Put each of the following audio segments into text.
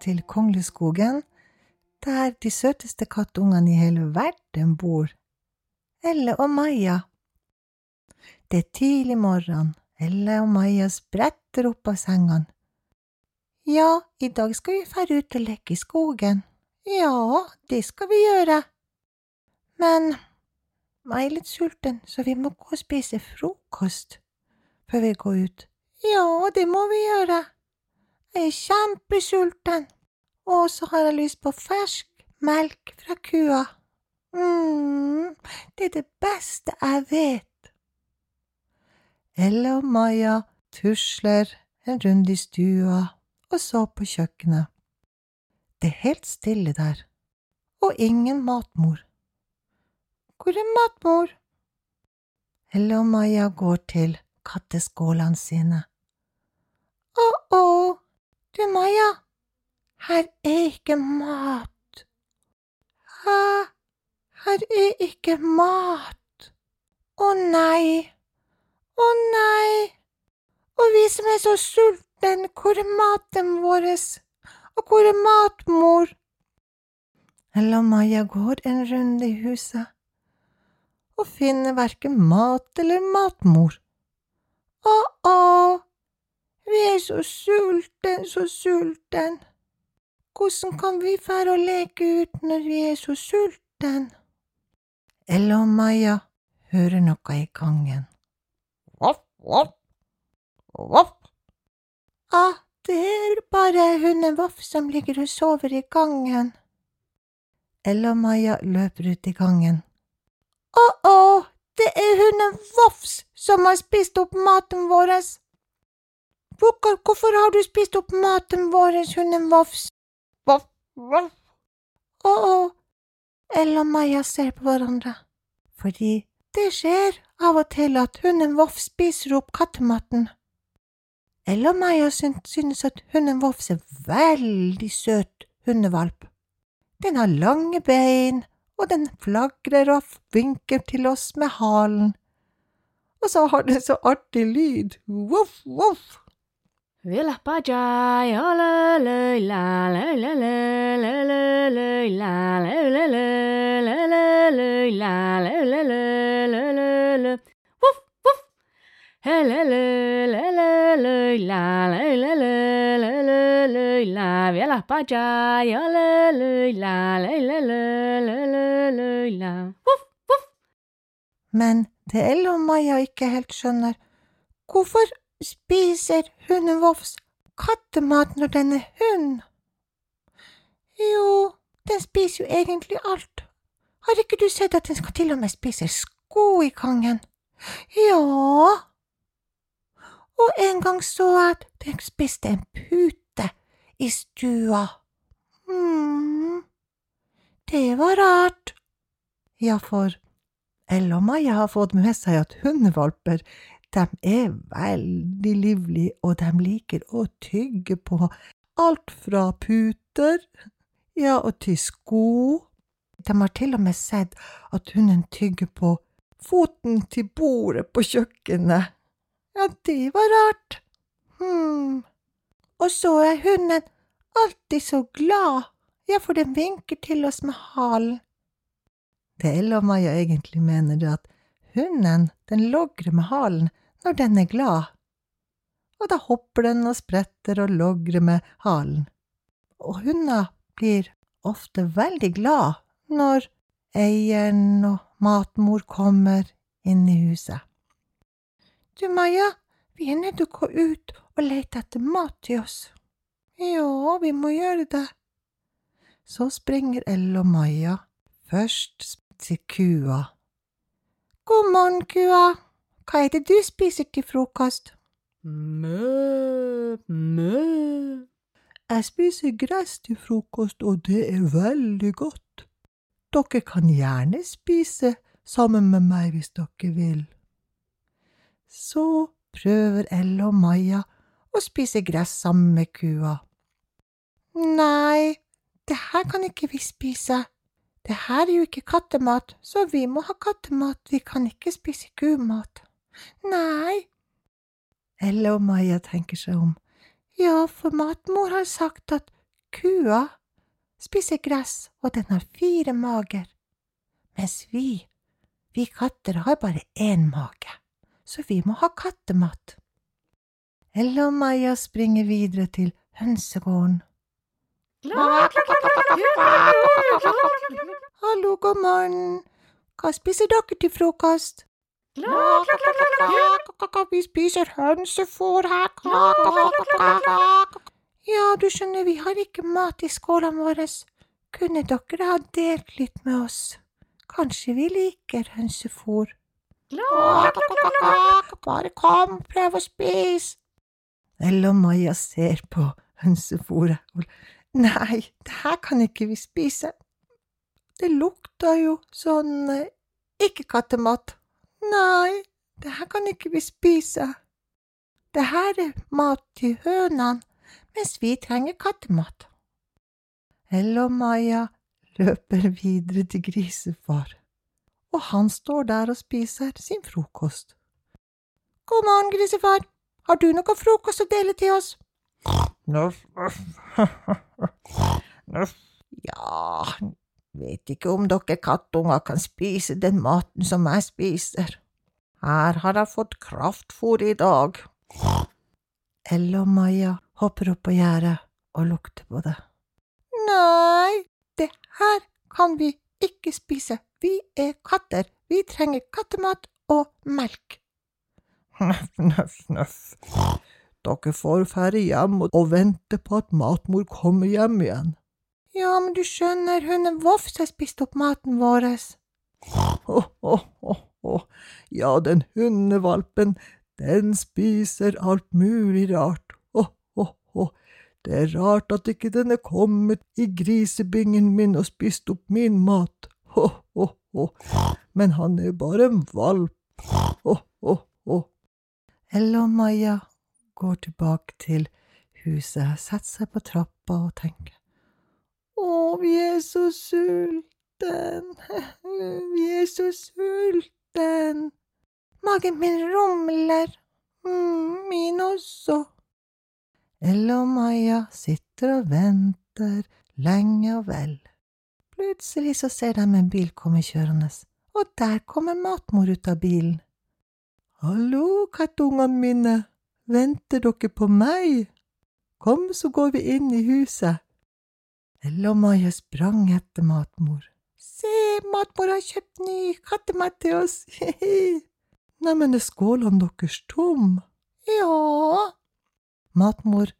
til Kongleskogen, der de søteste kattungene i hele verden bor. Elle og Maja. Det er tidlig morgen. Elle og Maja spretter opp av sengene. Ja, i dag skal vi fære ut og leke i skogen. Ja, det skal vi gjøre. Men jeg er litt sulten, så vi må gå og spise frokost før vi går ut. Ja, det må vi gjøre. Jeg er kjempesulten, og så har jeg lyst på fersk melk fra kua. mm, det er det beste jeg vet. Elle og Maja tusler en runde i stua og så på kjøkkenet. Det er helt stille der, og ingen matmor. Hvor er matmor? Elle og Maja går til katteskålene sine. Å-å, du Maja, her er ikke mat. Hæ, her er ikke mat. Å nei, å nei, og vi som er så sultne, hvor er maten vår, og hvor er matmor? Elle og Maja går en runde i huset og finner hverken mat eller matmor. Å-å, vi er så sulten, så sulten. Hvordan kan vi fære og leke ut når vi er så sulten? Ella og Maja hører noe i gangen. Voff, voff, voff. Ah, det er bare hunden Voff som ligger og sover i gangen. Ella og Maja løper ut i gangen. Å-å, det er hunden Voffs som har spist opp maten vår. Hvorfor, hvorfor har du spist opp maten vår, hunden Vofs? Voff, voff. Å-å, Elle og Maja ser på hverandre, fordi det skjer av og til at hunden Voff spiser opp kattematen. Elle og Maja synes at hunden Voffs er veldig søt hundevalp. Den har lange bein, og den flagrer og vinker til oss med halen. Og så har den så artig lyd, voff, voff. Men det Ella og Maja ikke helt skjønner, hvorfor spiser hunden Voffs kattemat når den er hund? Jo, den spiser jo egentlig alt. Har ikke du sett at den skal til og med spise sko i gangen? Ja. Og en gang så jeg at den spiste en pute i stua. mm, det var rart. Ja, for Elle og Maja har fått med seg at hundevalper de er veldig livlige, og de liker å tygge på alt fra puter, ja, og til sko. De har til og med sett at hunden tygger på foten til bordet på kjøkkenet. Ja, det var rart. hm. Og så er hunden alltid så glad, ja, for den vinker til oss med halen. Det Elle og Maja egentlig mener, er at hunden, den logrer med halen når den er glad, og da hopper den og spretter og logrer med halen. Og hunder blir ofte veldig glad når eieren og matmor kommer inn i huset. Du, Maja, vi er nødt til å gå ut og lete etter mat til oss. Ja, vi må gjøre det. Så springer Elle og Maja først til kua. God morgen, kua. Hva er det du spiser til frokost? Mø, mø Jeg spiser gress til frokost, og det er veldig godt. Dere kan gjerne spise sammen med meg hvis dere vil. Så prøver Elle og Maja å spise gress sammen med kua. Nei, det her kan ikke vi spise. Det her er jo ikke kattemat, så vi må ha kattemat, vi kan ikke spise kumat. Nei. Elle og Maja tenker seg om. Ja, for matmor har sagt at kua spiser gress, og den har fire mager, mens vi, vi katter har bare én mage, så vi må ha kattemat. Ella og Maja springer videre til hønsegården. Hallo, god morgen. Hva spiser dere til frokost? Vi spiser hønsefôr her. Ja, du skjønner, vi har ikke mat i skålene våre. Kunne dere ha delt litt med oss? Kanskje vi liker hønsefôr? Bare kom, prøv å spise. Ella og Maja ser på hønsefôret. Nei, det her kan ikke vi spise. Det lukter jo sånn eh, ikke kattemat. Nei, det her kan ikke vi spise. Det her er mat til hønene, mens vi trenger kattemat. Ella og Maja løper videre til grisefar, og han står der og spiser sin frokost. God morgen, grisefar. Har du noe frokost å dele til oss? Nuff, nuff, nuff. Ja, vet ikke om dere kattunger kan spise den maten som jeg spiser. Her har jeg fått kraftfôr i dag. Elle og Maja hopper opp på gjerdet og lukter på det. Nei, det her kan vi ikke spise. Vi er katter. Vi trenger kattemat og melk. Nøff, nøff, nøff. Dere får færre hjem og vente på at matmor kommer hjem igjen. Ja, men du skjønner, hun er Vofs har spist opp maten vår. Å, ho, ho, ho. Ja, den hundevalpen, den spiser alt mulig rart. Å, å, å. Det er rart at ikke den er kommet i grisebingen min og spist opp min mat. Å, å, å. Men han er bare en valp. Å, å, å. Ella og Maja går tilbake til huset, setter seg på trappa og tenker. Å, vi er så sulten, vi er så sulten. Magen min rumler, mm, min også. Elle og Maja sitter og venter lenge og vel. Plutselig så ser de en bil komme kjørende, og der kommer matmor ut av bilen. Hallo, kattungene mine, venter dere på meg? Kom, så går vi inn i huset. Maja sprang etter matmor. Se, matmor har kjøpt ny kattemat til oss. Neimen, er skålene deres tom? Ja. Matmor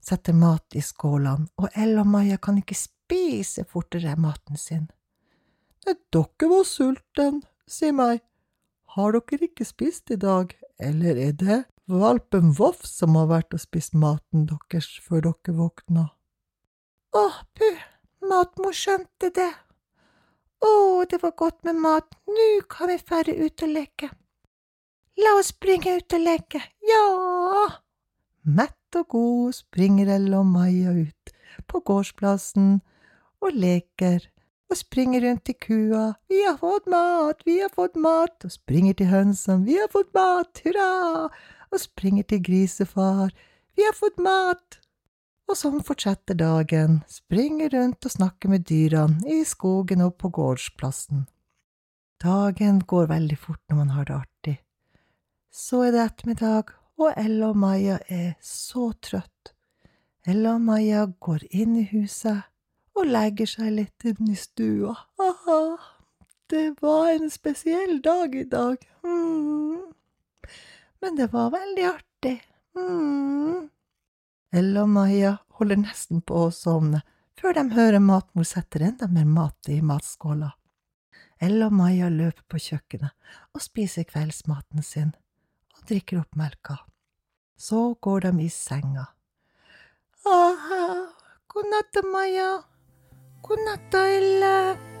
setter mat i skålene, og Elle og Maja kan ikke spise fortere maten sin. Nei, dere var sulten, si meg. Har dere ikke spist i dag, eller er det valpen Voff som har vært og spist maten deres før dere våkna? Åh, puh, matmor skjønte det. Å, det var godt med mat, nå kan vi færre ut og leke. La oss springe ut og leke, ja! Mett og god springer Elle og Maja ut på gårdsplassen og leker og springer rundt til kua, vi har fått mat, vi har fått mat, og springer til hønsene, vi har fått mat, hurra, og springer til grisefar, vi har fått mat. Og sånn fortsetter dagen, springer rundt og snakker med dyrene i skogen og på gårdsplassen. Dagen går veldig fort når man har det artig. Så er det ettermiddag, og Ella og Maja er så trøtt. Ella og Maja går inn i huset og legger seg litt inn i stua. Aha, det var en spesiell dag i dag. Mm. Men det var veldig artig. Mm. Elle og Maja holder nesten på å sovne før de hører matmor setter enda mer mat i matskåla. Ella og Maja løper på kjøkkenet og spiser kveldsmaten sin og drikker opp melka. Så går de i senga. Aha, god natt, Maja. God natt, Elle.